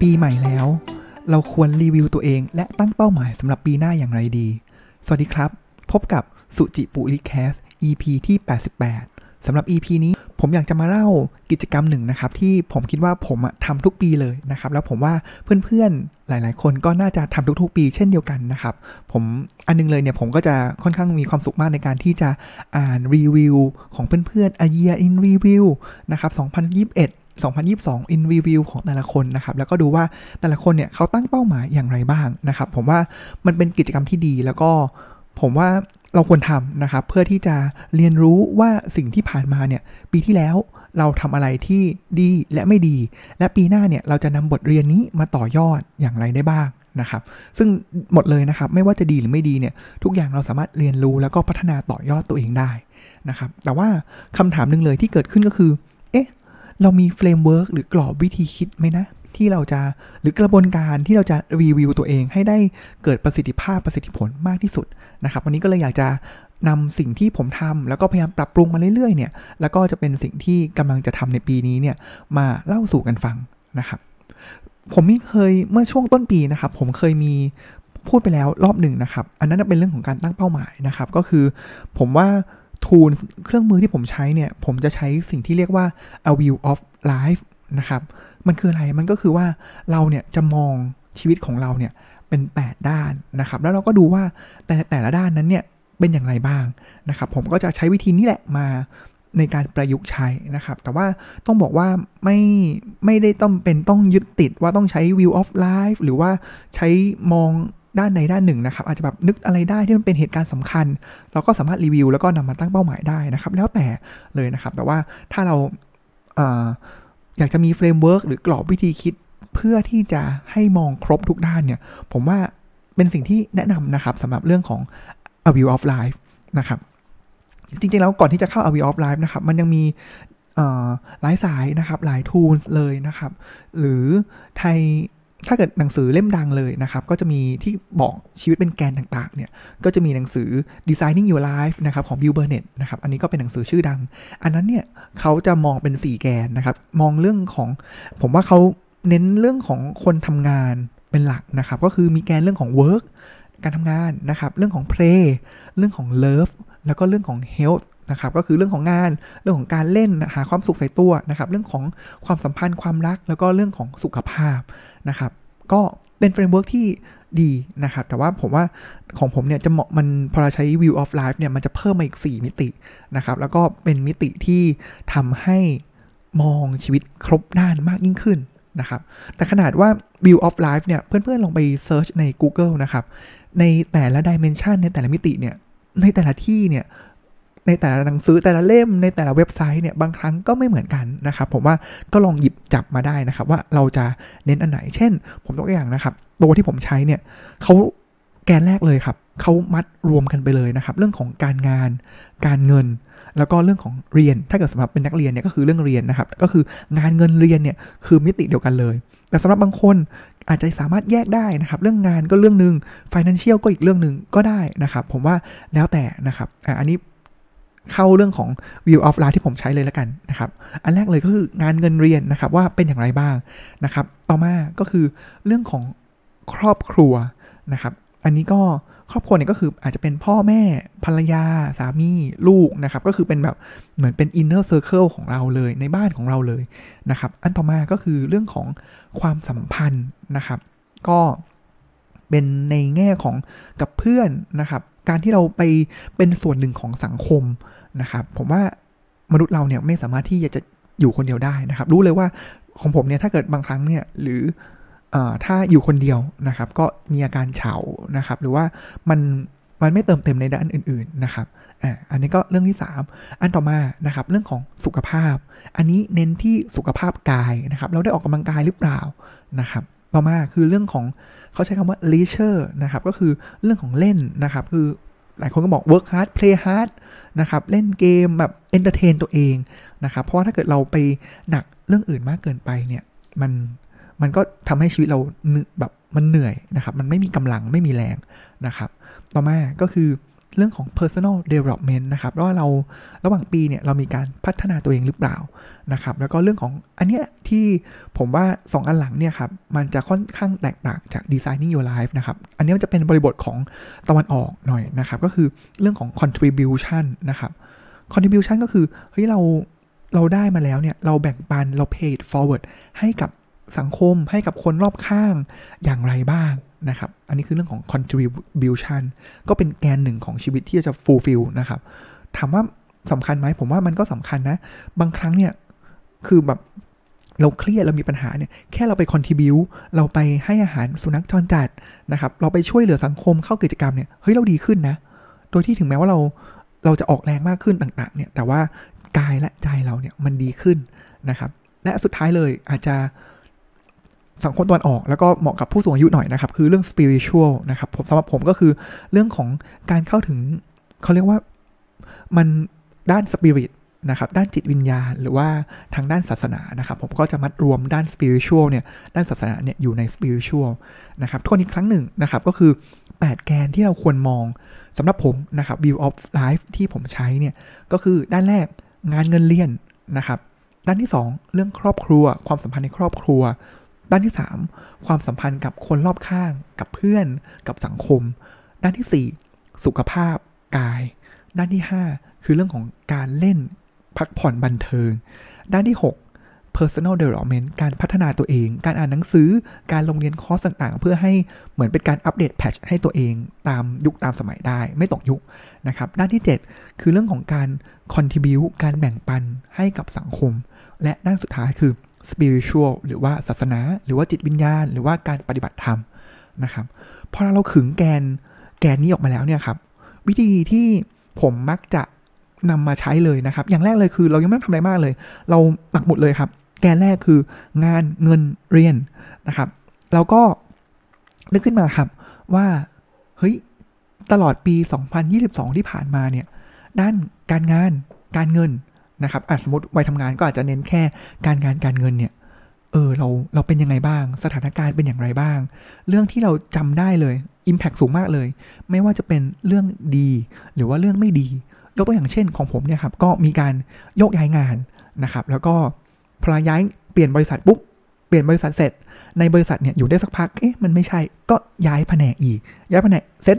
ปีใหม่แล้ว เราควรรีวิวตัวเอง และตั้งเป้าหมายสำหรับปีหน้าอย่างไรดี สวัสดีครับ พบกับสุจิปุริแคส EP ที่ 88 สำหรับ EP นี้ผมอยากจะมาเล่ากิจกรรมหนึ่งนะครับ ที่ผมคิดว่าผมทำทุกปีเลยนะครับ แล้วผมว่าเพื่อนๆหลาย ๆ คนก็น่าจะทำทุกๆ ปีเช่นเดียวกันนะครับ ผมอันนึงเลยเนี่ยผมก็จะค่อนข้างมีความสุขมากในการที่จะอ่านรีวิวของเพื่อนๆ A Year in Review นะครับ2021 2022 in review ของแต่ละคนนะครับ แล้วก็ดูว่าแต่ละคนเนี่ยเขาตั้งเป้าหมายอย่างไรบ้างนะครับ ผมว่ามันเป็นกิจกรรมที่ดีแล้วก็ผมว่าเราควรทำนะครับ เพื่อที่จะเรียนรู้ว่าสิ่งที่ผ่านมาเนี่ยปีที่แล้วเราทำอะไรที่ดีและไม่ดี และปีหน้าเนี่ยเราจะนำบทเรียนนี้มาต่อยอดอย่างไรได้บ้างนะครับ ซึ่งหมดเลยนะครับ ไม่ว่าจะดีหรือไม่ดีเนี่ย ทุกอย่างเราสามารถเรียนรู้แล้วก็พัฒนาต่อยอดตัวเองได้นะครับ แต่ว่าคำถามหนึ่งเลยที่เกิดขึ้นก็คือ เรามี framework หรือกรอบวิธีคิดไหมนะ ที่เราจะหรือกระบวนการที่เราจะรีวิวตัวเองให้ได้เกิดประสิทธิภาพประสิทธิผลมากที่สุดนะครับวันนี้ก็เลยอยากจะนำสิ่งที่ผมทำแล้วก็พยายามปรับปรุงมาเรื่อยๆเนี่ยแล้วก็จะเป็นสิ่งที่กำลังจะทำในปีนี้เนี่ยมาเล่าสู่กันฟังนะครับผมมีเคยเมื่อช่วงต้นปีนะครับผมเคยมีพูดไปแล้วรอบหนึ่งนะครับ อันนั้นเป็นเรื่องของการตั้งเป้าหมายนะครับ ก็คือผมว่า ทูลเครื่องมือที่ผมใช้เนี่ย ผมจะใช้สิ่งที่เรียกว่า a view of life นะครับ มันคืออะไร มันก็คือว่าเราเนี่ยจะมองชีวิตของเราเนี่ยเป็น 8 ด้านนะครับ แล้วเราก็ดูว่าแต่แต่ละด้านนั้นเนี่ยเป็นอย่างไรบ้างนะครับ ผมก็จะใช้วิธีนี้แหละมาในการประยุกต์ใช้นะครับ แต่ว่าต้องบอกว่าไม่ไม่ได้ต้องเป็นต้องยึดติดว่าต้องใช้ view of life หรือว่าใช้มอง ด้านใดด้านหนึ่งนะครับ อาจจะแบบนึกอะไรได้ที่มันเป็นเหตุการณ์สำคัญ เราก็สามารถรีวิว แล้วก็นำมาตั้งเป้าหมายได้นะครับ แล้วแต่เลยนะครับ แต่ว่าถ้าเราอาอยากจะมี framework หรือกรอบวิธีคิดเพื่อที่จะให้มองครบทุกด้านเนี่ย ผมว่าเป็นสิ่งที่แนะนำนะครับสำหรับเรื่องของ a wheel of life นะครับ จริงๆ แล้วก่อนที่จะเข้า a wheel of life นะครับ มันยังมีหลายสายนะครับ หลาย tools เลยนะครับ หรือไทย ถ้าเกิดหนังสือเล่มดังเลยนะครับ ก็จะมีที่บอกชีวิตเป็นแกนต่างๆ เนี่ย ก็จะมีหนังสือ Designing Your Life นะครับของ Bill Burnett นะครับ อันนี้ก็เป็นหนังสือชื่อดัง อันนั้นเนี่ยเขาจะมองเป็น 4 แกนนะครับ มองเรื่องของ ผมว่าเขาเน้นเรื่องของคนทำงานเป็นหลักนะครับ ก็คือมีแกนเรื่องของ work การทำงานนะครับ เรื่องของ play เรื่องของ love แล้วก็เรื่องของ health นะครับก็คือเรื่องของงานเรื่องของการเล่นหาความสุขใส่ตัวนะครับ เรื่องของความสัมพันธ์ความรัก แล้วก็เรื่องของสุขภาพนะครับ ก็เป็น framework ที่ดีนะครับ แต่ว่าผมว่าของผมเนี่ยจะเหมาะมันพอเราใช้ wheel of life เนี่ยมันจะเพิ่มมาอีก 4 มิตินะครับ แล้วก็เป็นมิติที่ทำให้มองชีวิตครบด้านมากยิ่งขึ้นนะครับ แต่ขนาดว่า wheel of life เนี่ยเพื่อนๆลองไป search ใน Google นะครับ ในแต่ละ dimension ในแต่ละมิติเนี่ยในแต่ละที่เนี่ย ในแต่ละหนังสือแต่ละเล่มในแต่ละเว็บไซต์เนี่ยบางครั้งก็ไม่เหมือนกันนะครับ ผมว่าก็ลองหยิบจับมาได้นะครับ ว่าเราจะเน้นอันไหน เช่น ผมตัวอย่างนะครับ ตัวที่ผมใช้เนี่ยเขาแกนแรกเลยครับเขามัดรวมกันไปเลยนะครับ เรื่องของการงาน การเงิน แล้วก็เรื่องของเรียน ถ้าเกิดสำหรับเป็นนักเรียนเนี่ยก็คือเรื่องเรียนนะครับ ก็คืองานเงินเรียนเนี่ยคือมิติเดียวกันเลย แต่สำหรับบางคนอาจจะสามารถแยกได้นะครับ เรื่องงานก็เรื่องหนึ่ง financial ก็อีกเรื่องหนึ่งก็ได้นะครับ ผมว่าแล้วแต่นะครับอะอันนี้ เข้าเรื่องของ view of life ที่ผมใช้เลยแล้วกันนะครับ อันแรกเลยก็คืองานเงินเรียนนะครับว่าเป็นอย่างไรบ้างนะครับ ต่อมาก็คือเรื่องของครอบครัวนะครับ อันนี้ก็ครอบครัวเนี่ยก็คืออาจจะเป็นพ่อแม่ภรรยาสามีลูกนะครับ ก็คือเป็นแบบเหมือนเป็น inner circle ของเราเลยในบ้านของเราเลยนะครับ อันต่อมาก็คือเรื่องของความสัมพันธ์นะครับ ก็เป็นในแง่ของกับเพื่อนนะครับการที่เราไปเป็นส่วนหนึ่งของสังคมนะครับ ผมว่ามนุษย์เราเนี่ยไม่สามารถที่จะอยู่คนเดียวได้นะครับ รู้เลยว่าของผมเนี่ยถ้าเกิดบางครั้งเนี่ยหรือถ้าอยู่คนเดียวนะครับ ก็มีอาการเฉานะครับ หรือว่ามันมันไม่เติมเต็มในด้านอื่น ๆนะครับอ่าอันนี้ก็เรื่องที่ 3 อันต่อมานะครับ เรื่องของสุขภาพ อันนี้เน้นที่สุขภาพกายนะครับ เราได้ออกกำลังกายหรือเปล่านะครับ ต่อมาคือเรื่องของเขาใช้คำว่า leisure นะครับก็คือเรื่องของเล่นนะครับคือหลายคนก็บอก work hard play hard นะครับเล่นเกมแบบ entertain ตัวเองนะครับเพราะว่าถ้าเกิดเราไปหนักเรื่องอื่นมากเกินไปเนี่ยมันมันก็ทำให้ชีวิตเราแบบมันเหนื่อยนะครับ มันไม่มีกำลังไม่มีแรงนะครับ ต่อมาก็คือ เรื่องของ personal development นะครับว่าเราระหว่างปีเนี่ยเรามีการพัฒนาตัวเองหรือเปล่านะครับ แล้วก็เรื่องของอันเนี้ยที่ผมว่า 2 อันหลังเนี่ยครับมันจะค่อนข้างแตกต่างจาก designing your life นะครับ อันนี้จะเป็นบริบทของตะวันออกหน่อยนะครับ ก็คือเรื่องของ contribution นะครับ contribution ก็คือเฮ้ยเราเราได้มาแล้วเนี่ย เราแบ่งปันเรา pay it forward ให้กับ สังคมให้กับคนรอบข้างอย่างไรบ้างนะครับ อันนี้คือเรื่องของ contribution ก็เป็นแกนหนึ่งของชีวิตที่จะ fulfill นะครับ ถามว่าสำคัญไหมผมว่ามันก็สำคัญนะ บางครั้งเนี่ยคือแบบเราเครียดเรามีปัญหาเนี่ยแค่เราไป contribu เราไปให้อาหารสุนัขจรจัดนะครับเราไปช่วยเหลือสังคมเข้ากิจกรรมเนี่ยเฮ้ยเราดีขึ้นนะ โดยที่ถึงแม้ว่าเราเราจะออกแรงมากขึ้นต่างๆเนี่ยแต่ว่ากายและใจเราเนี่ยมันดีขึ้นนะครับและสุดท้ายเลยอาจจะ สังคมตะวันออกแล้วก็เหมาะกับผู้สูงอายุหน่อยนะครับ คือเรื่อง spiritual นะครับสำหรับผมก็คือเรื่องของการเข้าถึงเขาเรียกว่ามันด้าน spirit นะครับด้านจิตวิญญาณหรือว่าทางด้านศาสนานะครับ ผมก็จะมัดรวมด้าน spiritual เนี่ยด้านศาสนาเนี่ยอยู่ใน spiritual นะครับทุกคนอีกครั้งหนึ่งนะครับก็คือ 8 แกนที่เราควรมองสำหรับผมนะครับ view of life ที่ผมใช้เนี่ยก็คือด้านแรกงานเงินเรียนนะครับด้านที่ 2 เรื่องครอบครัว ความสัมพันธ์ในครอบครัว ด้านที่ 3 ความสัมพันธ์กับคนรอบข้าง กับเพื่อน กับสังคม ด้านที่ 4 สุขภาพกาย ด้านที่ 5 คือเรื่องของการเล่นพักผ่อนบันเทิง ด้านที่ 6 personal development การพัฒนาตัวเอง การอ่านหนังสือ การลงเรียนคอร์สต่างๆ เพื่อให้เหมือนเป็นการอัปเดตแพทชให้ตัวเองตามยุคตามสมัยได้ ไม่ตกยุคนะครับ ด้านที่ 7 คือเรื่องของการ contribute การแบ่งปันให้กับสังคม และด้านสุดท้ายคือ spiritual หรือว่าศาสนา หรือว่าจิตวิญญาณ หรือว่าการปฏิบัติธรรมนะครับพอเราขึงแกนแกนนี้ออกมาแล้วเนี่ยครับ วิธีที่ผมมักจะนำมาใช้เลยนะครับ อย่างแรกเลยคือเรายังไม่ต้องทำอะไรมากเลย เราปักหมุดเลยครับ แกนแรกคืองานเงินเรียนนะครับเราก็นึกขึ้นมาครับว่าเฮ้ยตลอดปี 2022 ที่ผ่านมาเนี่ยด้านการงานการเงิน นะครับอาจสมมติวัยทำงานก็อาจจะเน้นแค่การงานการเงินเนี่ย เออเราเราเป็นยังไงบ้าง สถานการณ์เป็นอย่างไรบ้าง เรื่องที่เราจำได้เลย Impact สูงมากเลย ไม่ว่าจะเป็นเรื่องดี หรือว่าเรื่องไม่ดี ยกตัวอย่างเช่นของผมเนี่ยครับ ก็มีการโยกย้ายงานนะครับ แล้วก็พอย้ายเปลี่ยนบริษัทปุ๊บเปลี่ยนบริษัทเสร็จ ในบริษัทเนี่ยอยู่ได้สักพัก เอ๊ะมันไม่ใช่ ก็ย้ายแผนกอีก ย้ายแผนกเสร็จ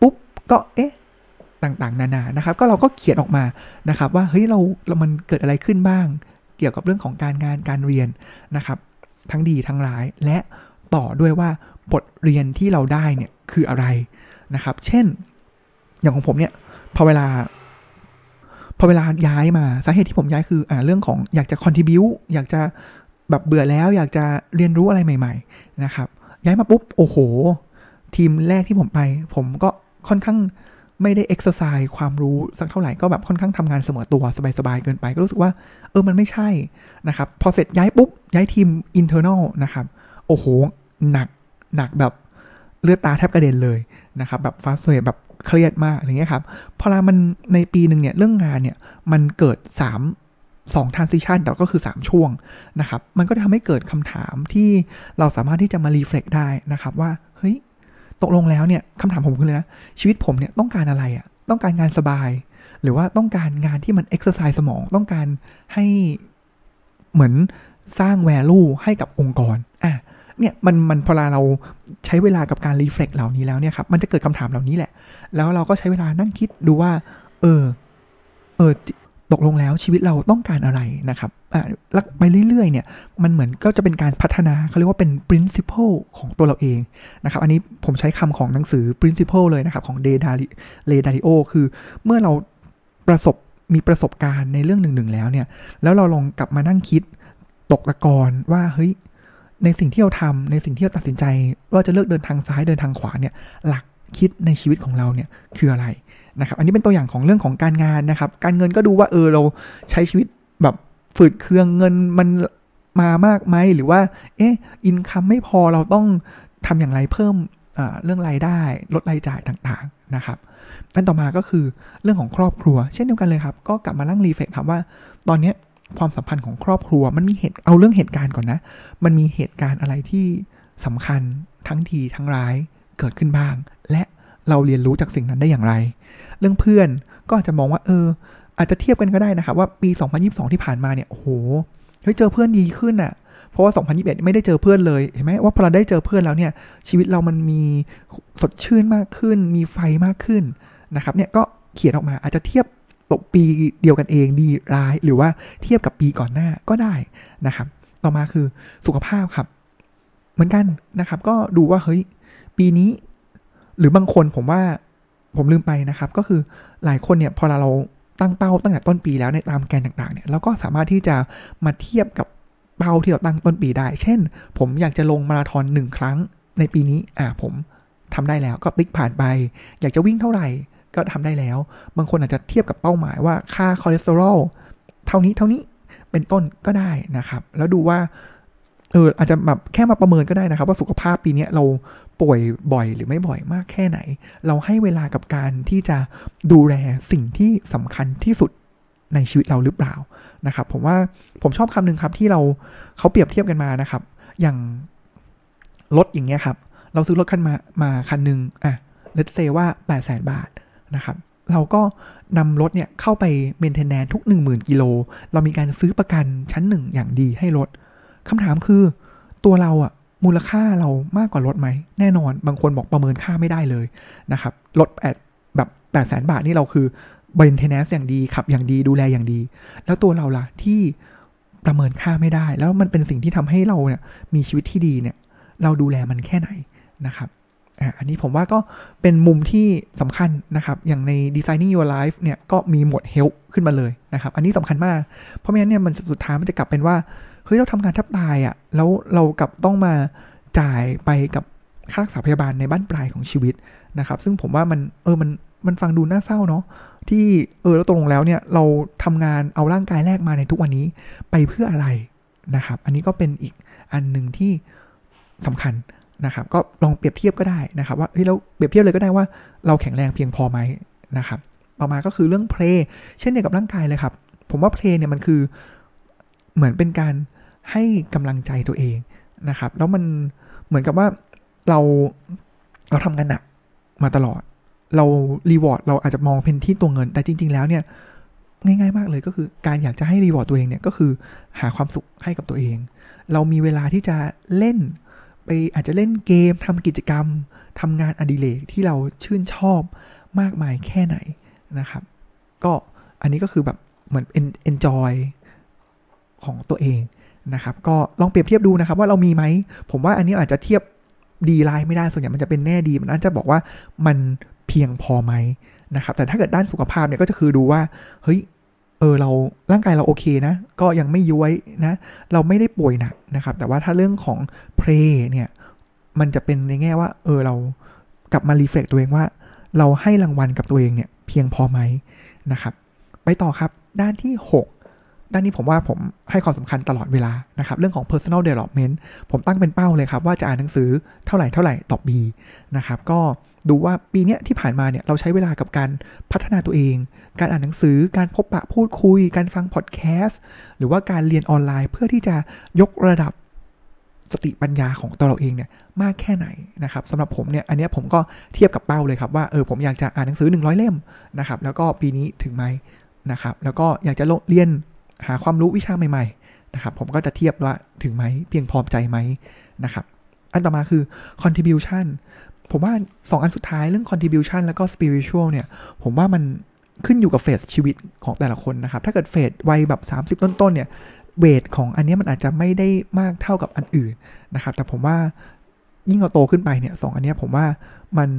ปุ๊บก็เอ๊ะ ต่างๆ นานานะครับ ก็เราก็เขียนออกมานะครับว่าเฮ้ยเราเรามันเกิดอะไรขึ้นบ้าง เกี่ยวกับเรื่องของการงานการเรียนนะครับ ทั้งดีทั้งร้ายและต่อด้วยว่าบทเรียนที่เราได้เนี่ยคืออะไรนะครับ เช่น อย่างของผมเนี่ยพอเวลาพอเวลาย้ายมาสาเหตุที่ผมย้ายคืออ่าเรื่องของอยากจะ contribu อยากจะแบบเบื่อแล้ว อยากจะเรียนรู้อะไรใหม่ ๆ นะครับ ย้ายมาปุ๊บ โอ้โห ทีมแรกที่ผมไป ผมก็ค่อนข้าง ไม่ได้เอ็กซ์ไซส์ความรู้สักเท่าไหร่ก็แบบค่อนข้างทำงานเสมอตัวสบายๆเกินไป ก็รู้สึกว่าเออมันไม่ใช่นะครับ พอเสร็จย้ายปุ๊บ ย้ายทีม internal นะครับ โอ้โห หนักหนักแบบเลือดตาแทบกระเด็นเลยนะครับ แบบฟาสเซแบบเครียดมากอะไรเงี้ยครับพอลามันในปีหนึ่งเนี่ยเรื่องงานเนี่ยมันเกิด 3 2 transition แต่ก็คือ 3 ช่วงนะครับ มันก็ทำให้เกิดคำถามที่เราสามารถที่จะมา reflect ได้นะครับว่า เฮ้ย ตกลงแล้วเนี่ยคำถามผมคือเลยนะ ชีวิตผมเนี่ยต้องการอะไรอะ่ะต้องการงานสบาย หรือว่าต้องการงานที่มันเอ็กซ์ไซส์สมองต้องการให้เหมือนสร้าง value ให้กับองค์กรอะเนี่ยมันมันพอเราใช้เวลากับการ reflect เหล่านี้แล้วเนี่ยครับมันจะเกิดคำถามเหล่านี้แหละ แล้วเราก็ใช้เวลานั่งคิดดูว่า เออเออ ตกลงแล้วชีวิตเราต้องการอะไรนะครับไปเรื่อยๆเนี่ยมันเหมือนก็จะเป็นการพัฒนาเขาเรียกว่าเป็น principle ของตัวเราเองนะครับอันนี้ผมใช้คำของหนังสือ principle เลยนะครับของเดดาริเลดาริโอคือเมื่อเราประสบมีประสบการณ์ในเรื่องหนึ่งๆแล้วเนี่ยแล้วเราลองกลับมานั่งคิดตกตะกอนว่าเฮ้ยในสิ่งที่เราทำในสิ่งที่เราตัดสินใจ ว่าจะเลือกเดินทางซ้ายเดินทางขวาเนี่ยหลัก คิดในชีวิตของเราเนี่ยคืออะไรนะครับ อันนี้เป็นตัวอย่างของเรื่องของการงานนะครับ การเงินก็ดูว่าเออเราใช้ชีวิตแบบฝืดเคืองเงินมันมามากไหมหรือว่า เอ๊ะอินคัมไม่พอเราต้องทำอย่างไรเพิ่มเรื่องรายได้ลดรายจ่ายต่างๆนะครับอันต่อมาก็คือเรื่องของครอบครัว เช่นเดียวกันเลยครับ ก็กลับมาลั่งรีเฟกครับว่า ตอนนี้ความสัมพันธ์ของครอบครัวมันมีเหตุเอาเรื่องเหตุการณ์ก่อนนะ มันมีเหตุการณ์อะไรที่สำคัญทั้งทีทั้งร้าย เกิดขึ้นบ้าง และเราเรียนรู้จากสิ่งนั้นได้อย่างไร เรื่องเพื่อนก็อาจจะมองว่าเออ อาจจะเทียบกันก็ได้นะครับว่าปี 2022 ที่ผ่านมาเนี่ยโอ้โหเฮ้ยเจอเพื่อนดีขึ้นอะ่ะเพราะว่า 2021 ไม่ได้เจอเพื่อนเลยเห็นไหมว่าพอเราได้เจอเพื่อนแล้วเนี่ยชีวิตเรามันมีสดชื่นมากขึ้น มีไฟมากขึ้นนะครับเนี่ยก็เขียนออกมาอาจจะเทียบตกปีเดียวกันเองดีร้ายหรือว่าเทียบกับปีก่อนหน้าก็ได้นะครับ ต่อมาคือสุขภาพครับ เหมือนกันนะครับ ก็ดูว่าเฮ้ย ปีนี้ หรือบางคนผมว่าผมลืมไปนะครับ ก็คือหลายคนเนี่ยพอเราตั้งเป้าตั้งแต่ต้นปีแล้วในตามแกนต่างๆเนี่ยเราก็สามารถที่จะมาเทียบกับเป้าที่เราตั้งต้นปีได้ เช่น ผมอยากจะลงมาราธอนหนึ่งครั้งในปีนี้อ่าผมทำได้แล้วก็ติ๊กผ่านไป อยากจะวิ่งเท่าไหร่ก็ทำได้แล้ว บางคนอาจจะเทียบกับเป้าหมายว่าค่าคอเลสเตอรอลเท่านี้เท่านี้เป็นต้นก็ได้นะครับ แล้วดูว่าเอออาจจะแบบแค่มาประเมินก็ได้นะครับ ว่าสุขภาพปีนี้เรา ป่วยบ่อยหรือไม่บ่อยมากแค่ไหน เราให้เวลากับการที่จะดูแลสิ่งที่สำคัญที่สุดในชีวิตเราหรือเปล่านะครับ ผมว่าผมชอบคำหนึ่งครับที่เราเขาเปรียบเทียบกันมานะครับ อย่างรถอย่างเงี้ยครับ เราซื้อรถคันมามาคันหนึ่งอะ let's say ว่า8 0 0 0 0 0 บาทนะครับเราก็นำรถเนี่ยเข้าไป maintenance ทุก 10,000 กิโล เรามีการซื้อประกันชั้นหนึ่งอย่างดีให้รถคำถามคือตัวเราอะ มูลค่าเรามากกว่ารถไหม แน่นอนบางคนบอกประเมินค่าไม่ได้เลยนะครับรถแปดแบบแปดแสนบาทนี่เราคือ maintenance อย่างดีขับอย่างดีดูแลอย่างดี แล้วตัวเราล่ะที่ประเมินค่าไม่ได้ แล้วมันเป็นสิ่งที่ทำให้เราเนี่ยมีชีวิตที่ดีเนี่ยเราดูแลมันแค่ไหนนะครับอันนี้ผมว่าก็เป็นมุมที่สำคัญนะครับ อย่างใน Designing Your Life เนี่ยก็มีหมวด Help ขึ้นมาเลยนะครับ อันนี้สำคัญมาก เพราะไม่งั้นเนี่ยมันสุดท้ายมันจะกลับเป็นว่า เฮ้ยเราทำงานทับตายอะ่ะแล้วเรากลับต้องมาจ่ายไปกับค่ารักษาพยาบาลในบ้านปลายของชีวิตนะครับ ซึ่งผมว่ามันเออมันมันฟังดูน่าเศร้าเนาะที่เออแล้วตกลงแล้วเนี่ยเราทำงานเอาร่างกายแรกมาในทุกวันนี้ไปเพื่ออะไรนะครับ อันนี้ก็เป็นอีกอันหนึ่งที่สำคัญนะครับ ก็ลองเปรียบเทียบก็ได้นะครับ ว่าเฮ้ยเราเปรียบเทียบเลยก็ได้ว่าเราแข็งแรงเพียงพอไหมนะครับ ต่อมาก็คือเรื่องเพลเช่นเดียวกับร่างกายเลยครับ ผมว่าเพลเนี่ยมันคือ เหมือนเป็นการให้กำลังใจตัวเองนะครับ แล้วมันเหมือนกับว่าเราเราทำงานหนักมาตลอด เรารีวอร์ดเราอาจจะมองเป็นที่ตัวเงิน แต่จริง ๆ แล้วเนี่ยง่ายๆมากเลยก็คือการอยากจะให้รีวอร์ดตัวเองเนี่ยก็คือหาความสุขให้กับตัวเอง เรามีเวลาที่จะเล่นไปอาจจะเล่นเกมทำกิจกรรมทำงานอดิเรกที่เราชื่นชอบมากมายแค่ไหนนะครับ ก็อันนี้ก็คือแบบเหมือน enjoy ของตัวเองนะครับ ก็ลองเปรียบเทียบดูนะครับว่าเรามีไหม ผมว่าอันนี้อาจจะเทียบดีไลน์ไม่ได้ส่วนใหญ่มันจะเป็นแน่ดี มันอาจจะบอกว่ามันเพียงพอไหมนะครับ แต่ถ้าเกิดด้านสุขภาพเนี่ยก็จะคือดูว่าเฮ้ยเออเราร่างกายเราโอเคนะ ก็ยังไม่ย้วยนะ เราไม่ได้ป่วยหนักนะครับ แต่ว่าถ้าเรื่องของเพลเนี่ยมันจะเป็นในแง่ว่า เออเรากลับมารีเฟล็กตัวเองว่า เราให้รางวัลกับตัวเองเนี่ยเพียงพอไหมนะครับ ไปต่อครับด้านที่ 6 ด้านนี้ผมว่าผมให้ความสำคัญตลอดเวลานะครับ เรื่องของ personal development ผมตั้งเป็นเป้าเลยครับ ว่าจะอ่านหนังสือเท่าไหร่เท่าไหร่ตอบ B นะครับ ก็ดูว่าปีนี้ที่ผ่านมาเนี่ยเราใช้เวลากับการพัฒนาตัวเอง การอ่านหนังสือ การพบปะพูดคุย การฟังพอดแคสต์ หรือว่าการเรียนออนไลน์เพื่อที่จะยกระดับสติปัญญาของตัวเราเองเนี่ยมากแค่ไหนนะครับสำหรับผมเนี่ยอันนี้ผมก็เทียบกับเป้าเลยครับว่าเออผมอยากจะอ่านหนังสือ 100 เล่มนะครับแล้วก็ปีนี้ถึงไหมนะครับแล้วก็อยากจะเรียน หาความรู้วิชาใหม่ๆนะครับผมก็จะเทียบว่าถึงไหมเพียงพอใจไหมนะครับอันต่อมาคือ contribution ผมว่า 2 อันสุดท้ายเรื่อง contribution แล้วก็ spiritual เนี่ย ผมว่ามันขึ้นอยู่กับเฟสชีวิตของแต่ละคนนะครับ ถ้าเกิดเฟสวัยแบบ 30 ต้นๆ เนี่ย เวทของอันนี้มันอาจจะไม่ได้มากเท่ากับอันอื่นนะครับ แต่ผมว่ายิ่งเราโตขึ้นไปเนี่ยสองอันนี้ผมว่ามัน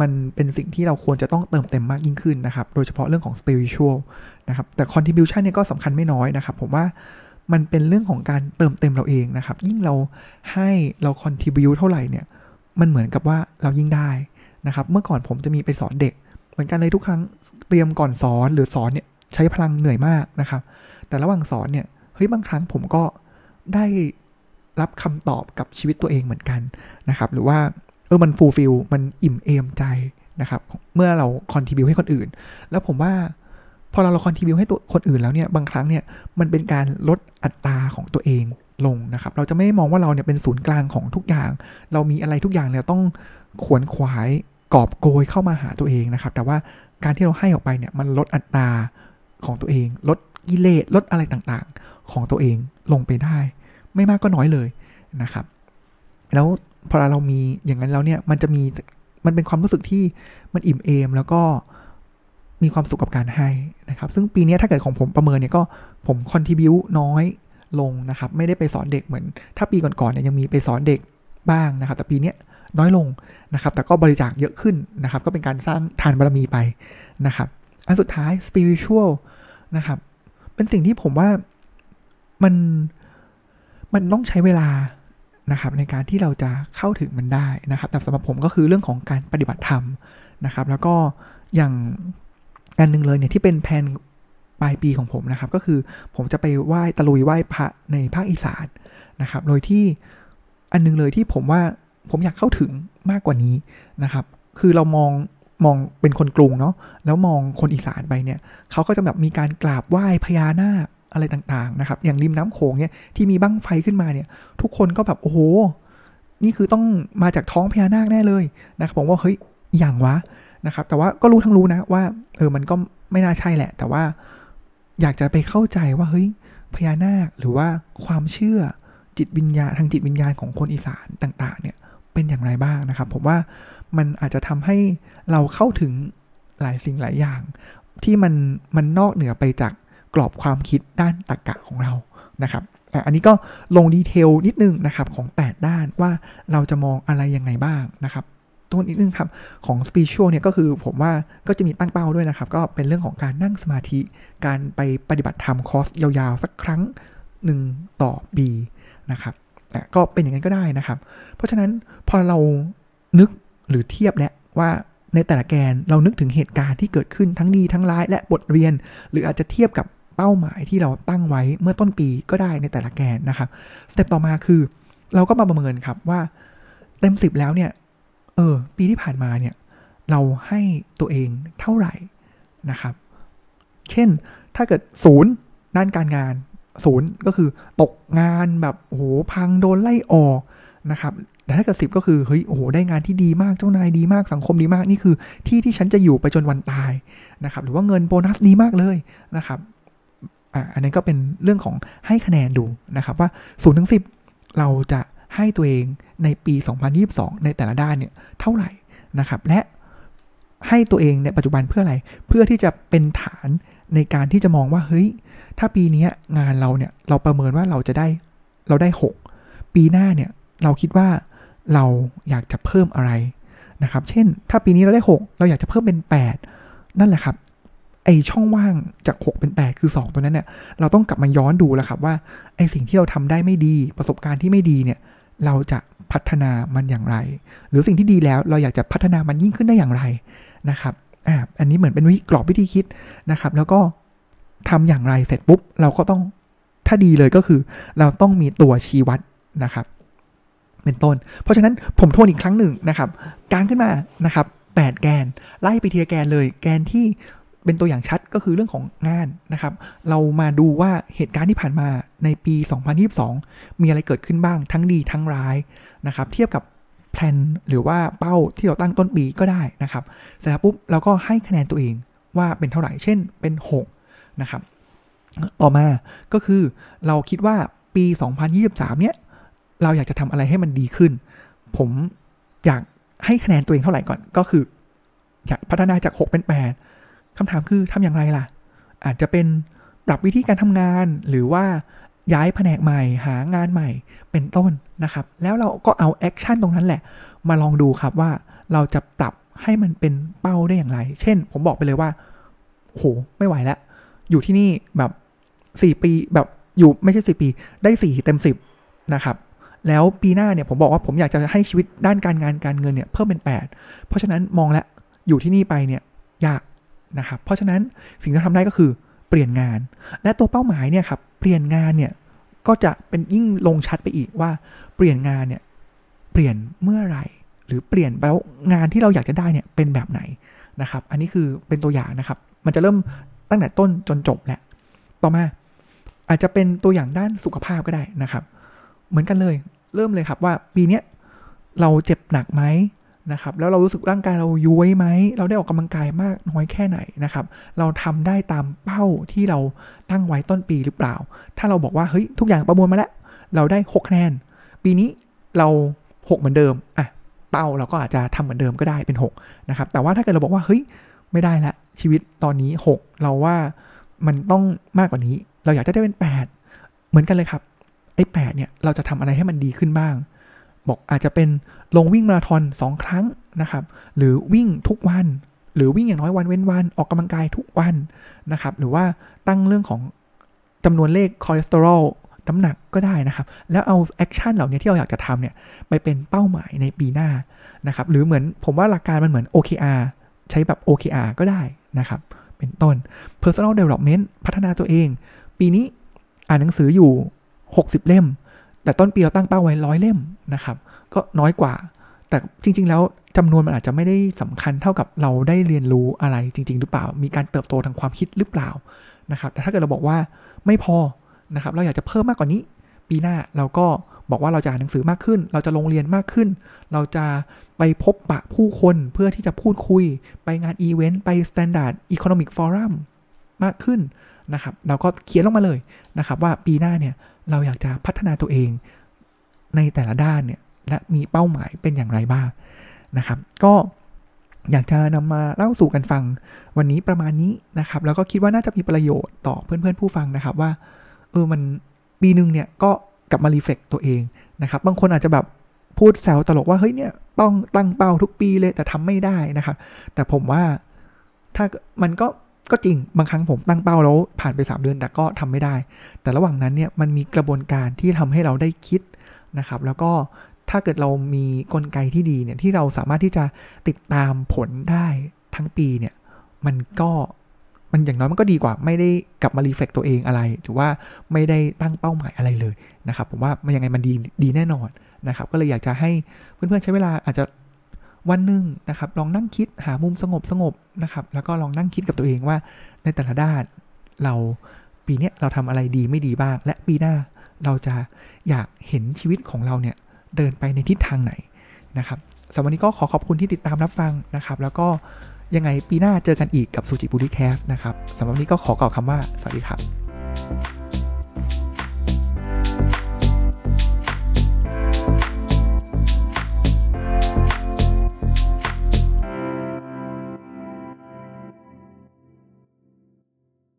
มันเป็นสิ่งที่เราควรจะต้องเติมเต็มมากยิ่งขึ้นนะครับ โดยเฉพาะเรื่องของ spiritual นะครับ แต่ contribution เนี่ยก็สำคัญไม่น้อยนะครับ ผมว่ามันเป็นเรื่องของการเติมเต็มเราเองนะครับ ยิ่งเราให้เรา contribute เท่าไหร่เนี่ย มันเหมือนกับว่าเรายิ่งได้นะครับ เมื่อก่อนผมจะมีไปสอนเด็ก เหมือนกันเลยทุกครั้งเตรียมก่อนสอนหรือสอนเนี่ยใช้พลังเหนื่อยมากนะครับ แต่ระหว่างสอนเนี่ยเฮ้ยบางครั้งผมก็ได้รับคำตอบกับชีวิตตัวเองเหมือนกันนะครับ หรือว่า เออมัน fulfill มันอิ่มเอมใจนะครับ เมื่อเรา contribute ให้คนอื่น แล้วผมว่าพอเราเรา contribute ให้ตัวคนอื่นแล้วเนี่ยบางครั้งเนี่ยมันเป็นการลดอัตตาของตัวเองลงนะครับ เราจะไม่มองว่าเราเนี่ยเป็นศูนย์กลางของทุกอย่าง เรามีอะไรทุกอย่างเราต้องขวนขวายกอบโกยเข้ามาหาตัวเองนะครับ แต่ว่าการที่เราให้ออกไปเนี่ยมันลดอัตตาของตัวเอง ลดกิเลสลดอะไรต่างๆ ของตัวเองลงไปได้ ไม่มากก็น้อยเลยนะครับ แล้ว พอเรามีอย่างนั้นแล้วเนี่ยมันจะมีมันเป็นความรู้สึกที่มันอิ่มเอมแล้วก็มีความสุขกับการให้นะครับ ซึ่งปีนี้ถ้าเกิดของผมประเมินเนี่ยก็ผมคอนทิบิวน้อยลงนะครับ ไม่ได้ไปสอนเด็กเหมือน ถ้าปีก่อนๆเนี่ยยังมีไปสอนเด็กบ้างนะครับ แต่ปีนี้น้อยลงนะครับ แต่ก็บริจาคเยอะขึ้นนะครับ ก็เป็นการสร้างทานบารมีไปนะครับ อันสุดท้าย spiritual นะครับ เป็นสิ่งที่ผมว่ามันมันต้องใช้เวลา นะครับในการที่เราจะเข้าถึงมันได้นะครับ แต่สำหรับผมก็คือเรื่องของการปฏิบัติธรรมนะครับ แล้วก็อย่างอันหนึ่งเลยเนี่ยที่เป็นแผนปลายปีของผมนะครับ ก็คือผมจะไปไหว้ตะลุยไหว้พระในภาคอีสานนะครับ โดยที่อันนึงเลยที่ผมว่าผมอยากเข้าถึงมากกว่านี้นะครับ คือเรามองมองเป็นคนกรุงเนาะแล้วมองคนอีสานไปเนี่ยเขาก็จะแบบมีการกราบไหว้พญานาค อะไรต่างๆนะครับ อย่างริมน้ำโขงเนี่ยที่มีบั้งไฟขึ้นมาเนี่ย ทุกคนก็แบบโอ้โห นี่คือต้องมาจากท้องพญานาคแน่เลยนะครับผมว่าเฮ้ยอย่างวะนะครับ แต่ว่าก็รู้ทั้งรู้นะว่าเออมันก็ไม่น่าใช่แหละ แต่ว่าอยากจะไปเข้าใจว่าเฮ้ยพญานาคหรือว่าความเชื่อจิตวิญญาณทางจิตวิญญาณของคนอีสานต่างๆ เนี่ยเป็นอย่างไรบ้างนะครับ ผมว่ามันอาจจะทำให้เราเข้าถึงหลายสิ่งหลายอย่าง ที่มันมันนอกเหนือไปจาก กรอบความคิดด้านตรรกะของเรานะครับอันนี้ก็ลงดีเทลนิดนึงนะครับของ 8 ด้านว่าเราจะมองอะไรยังไงบ้างนะครับตัวนิดนึงครับของ spiritual เนี่ยก็คือผมว่าก็จะมีตั้งเป้าด้วยนะครับ ก็เป็นเรื่องของการนั่งสมาธิ การไปปฏิบัติธรรมคอร์สยาวๆ สักครั้งหนึ่งต่อปีนะครับก็เป็นอย่างนั้นก็ได้นะครับ เพราะฉะนั้นพอเรานึกหรือเทียบแล้วว่าในแต่ละแกนเรานึกถึงเหตุการณ์ที่เกิดขึ้นทั้งดีทั้งร้ายและบทเรียน หรืออาจจะเทียบกับ เป้าหมายที่เราตั้งไว้เมื่อต้นปีก็ได้ในแต่ละแกนนะครับสเต็ปต่อมาคือ เราก็มาประเมินครับว่าเต็มสิบแล้วเนี่ย เออ ปีที่ผ่านมาเนี่ย เราให้ตัวเองเท่าไหร่นะครับ เช่น ถ้าเกิดศูนย์ด้านการงานศูนย์ก็คือตกงานแบบโอ้โหพังโดนไล่ออกนะครับ แต่ถ้าเกิดสิบก็คือเฮ้ยโอ้โหได้งานที่ดีมากเจ้านายดีมากสังคมดีมากนี่คือ ที่ที่ฉันจะอยู่ไปจนวันตายนะครับ หรือว่าเงินโบนัสดีมากเลยนะครับ อ่าอันนี้ก็เป็นเรื่องของให้คะแนนดูนะครับว่าศูนย์ถึงสิบเราจะให้ตัวเองในปี 2022 ในแต่ละด้านเนี่ยเท่าไหร่นะครับ และให้ตัวเองในปัจจุบันเพื่ออะไร เพื่อที่จะเป็นฐานในการที่จะมองว่าเฮ้ย ถ้าปีนี้งานเราเนี่ยเราประเมินว่าเราจะได้เราได้ 6 ปีหน้าเนี่ยเราคิดว่าเราอยากจะเพิ่มอะไรนะครับ เช่น ถ้าปีนี้เราได้ 6 เราอยากจะเพิ่มเป็น 8 นั่นแหละครับ ไอช่องว่างจาก 6 เป็น 8 คือ 2 ตัวนั้นเนี่ยเราต้องกลับมาย้อนดูแล้วครับว่าไอสิ่งที่เราทำได้ไม่ดี ประสบการณ์ที่ไม่ดีเนี่ยเราจะพัฒนามันอย่างไร หรือสิ่งที่ดีแล้วเราอยากจะพัฒนามันยิ่งขึ้นได้อย่างไรนะครับอ่าอันนี้เหมือนเป็นวิกรอบวิธีคิดนะครับ แล้วก็ทำอย่างไรเสร็จปุ๊บเราก็ต้องถ้าดีเลยก็คือ เราต้องมีตัวชี้วัดนะครับเป็นต้น เพราะฉะนั้นผมทวนอีกครั้งหนึ่งนะครับกางขึ้นมานะครับ 8 แกน ไล่ไปทีละแกนเลย แกนที่ เป็นตัวอย่างชัดก็คือเรื่องของงานนะครับ เรามาดูว่าเหตุการณ์ที่ผ่านมาในปี 2022 มีอะไรเกิดขึ้นบ้างทั้งดีทั้งร้ายนะครับ เทียบกับแพลนหรือว่าเป้าที่เราตั้งต้นปีก็ได้นะครับเสร็จแล้วปุ๊บเราก็ให้คะแนนตัวเองว่าเป็นเท่าไหร่ เช่นเป็น 6 นะครับ ต่อมาก็คือเราคิดว่าปี 2023 เนี้ยเราอยากจะทำอะไรให้มันดีขึ้น ผมอยากให้คะแนนตัวเองเท่าไหร่ก่อนก็คือ อยากพัฒนาจาก 6 เป็น 8 คำถามคือทำอย่างไรล่ะ อาจจะเป็นปรับวิธีการทำงานหรือว่าย้ายแผนกใหม่หางานใหม่เป็นต้นนะครับ แล้วเราก็เอา action ตรงนั้นแหละ มาลองดูครับว่าเราจะปรับให้มันเป็นเป้าได้อย่างไร เช่น ผมบอกไปเลยว่าโหไม่ไหวแล้ว อยู่ที่นี่แบบสี่ปีแบบอยู่ไม่ใช่สี่ปี ได้สี่เต็มสิบนะครับ แล้วปีหน้าเนี่ยผมบอกว่าผมอยากจะให้ชีวิตด้านการงานการเงินเนี่ยเพิ่มเป็น 8 เพราะฉะนั้นมองแล้วอยู่ที่นี่ไปเนี่ยยาก นะครับ เพราะฉะนั้นสิ่งที่ทำได้ก็คือเปลี่ยนงาน และตัวเป้าหมายเนี่ยครับเปลี่ยนงานเนี่ยก็จะเป็นยิ่งลงชัดไปอีกว่าเปลี่ยนงานเนี่ยเปลี่ยนเมื่อไหร่ หรือเปลี่ยนแล้วงานที่เราอยากจะได้เนี่ยเป็นแบบไหนนะครับ อันนี้คือเป็นตัวอย่างนะครับ มันจะเริ่มตั้งแต่ต้นจนจบแหละ ต่อมาอาจจะเป็นตัวอย่างด้านสุขภาพก็ได้นะครับ เหมือนกันเลย เริ่มเลยครับว่าปีนี้เราเจ็บหนักไหม นะครับ แล้วเรารู้สึกร่างกายเราย้วยไหม เราได้ออกกำลังกายมากน้อยแค่ไหนนะครับ เราทำได้ตามเป้าที่เราตั้งไว้ต้นปีหรือเปล่า ถ้าเราบอกว่าเฮ้ยทุกอย่างประมวลมาแล้ว เราได้6คะแนน ปีนี้เรา6เหมือนเดิม อะ เป้าเราก็อาจจะทำเหมือนเดิมก็ได้เป็น6นะครับ แต่ว่าถ้าเกิดเราบอกว่าเฮ้ยไม่ได้ละชีวิตตอนนี้ 6 เราว่ามันต้องมากกว่านี้ เราอยากจะได้เป็น 8 เหมือนกันเลยครับไอ้แปดเนี่ยเราจะทำอะไรให้มันดีขึ้นบ้าง บอกอาจจะเป็นลงวิ่งมาราธอน2ครั้งนะครับ หรือวิ่งทุกวัน หรือวิ่งอย่างน้อยวันเว้นวันออกกำลังกายทุกวันนะครับ หรือว่าตั้งเรื่องของจำนวนเลขคอเลสเตอรอลน้ำหนักก็ได้นะครับ แล้วเอา action เหล่านี้ที่เราอยากจะทำเนี่ยไปเป็นเป้าหมายในปีหน้านะครับ หรือเหมือนผมว่าหลักการมันเหมือน OKR ใช้แบบ OKR ก็ได้นะครับ เป็นต้น Personal Development พัฒนาตัวเอง ปีนี้อ่านหนังสืออยู่ 60 เล่ม แต่ต้นปีเราตั้งเป้าไว้ร้อยเล่มนะครับ ก็น้อยกว่า แต่จริง ๆ แล้วจำนวนมันอาจจะไม่ได้สำคัญเท่ากับเราได้เรียนรู้อะไรจริง ๆ หรือเปล่า มีการเติบโตทางความคิดหรือเปล่านะครับ แต่ถ้าเกิดเราบอกว่าไม่พอนะครับ เราอยากจะเพิ่มมากกว่านี้ ปีหน้าเราก็บอกว่าเราจะอ่านหนังสือมากขึ้น เราจะลงเรียนมากขึ้น เราจะไปพบปะผู้คนเพื่อที่จะพูดคุย ไปงานอีเวนต์ ไป Standard Economic Forum มากขึ้นนะครับ เราก็เขียนลงมาเลยนะครับว่าปีหน้าเนี่ย เราอยากจะพัฒนาตัวเองในแต่ละด้านเนี่ยและมีเป้าหมายเป็นอย่างไรบ้างนะครับ ก็อยากจะนำมาเล่าสู่กันฟังวันนี้ประมาณนี้นะครับ แล้วก็คิดว่าน่าจะมีประโยชน์ต่อเพื่อนๆผู้ฟังนะครับว่าเออมันปีหนึ่งเนี่ยก็กลับมารีเฟล็กตัวเองนะครับ บางคนอาจจะแบบพูดแซวตลกว่าเฮ้ยเนี่ยต้องตั้งเป้าทุกปีเลยแต่ทำไม่ได้นะครับ แต่ผมว่าถ้ามันก็ ก็จริงบางครั้งผมตั้งเป้าแล้วผ่านไป 3 เดือนแต่ก็ทำไม่ได้ แต่ระหว่างนั้นเนี่ยมันมีกระบวนการที่ทำให้เราได้คิดนะครับ แล้วก็ถ้าเกิดเรามีกลไกที่ดีเนี่ยที่เราสามารถที่จะติดตามผลได้ทั้งปีเนี่ยมันก็มันอย่างน้อยมันก็ดีกว่า ไม่ได้กลับมารีเฟล็กตัวเองอะไรหรือว่าไม่ได้ตั้งเป้าหมายอะไรเลยนะครับผมว่ามันยังไงมันดีดีแน่นอนนะครับ ก็เลยอยากจะให้เพื่อนๆใช้เวลาอาจจะ วันหนึ่งนะครับลองนั่งคิดหามุมสงบสงบนะครับแล้วก็ลองนั่งคิดกับตัวเองว่า ในแต่ละด้านเราปีนี้เราทำอะไรดีไม่ดีบ้าง และปีหน้าเราจะอยากเห็นชีวิตของเราเนี่ยเดินไปในทิศทางไหนนะครับสำหรับวันนี้ก็ขอขอบคุณที่ติดตามรับฟังนะครับ แล้วก็ยังไงปีหน้าเจอกันอีกกับซูจิบูริแคสนะครับสำหรับวันนี้ก็ขอกล่าวคำว่า สวัสดีครับ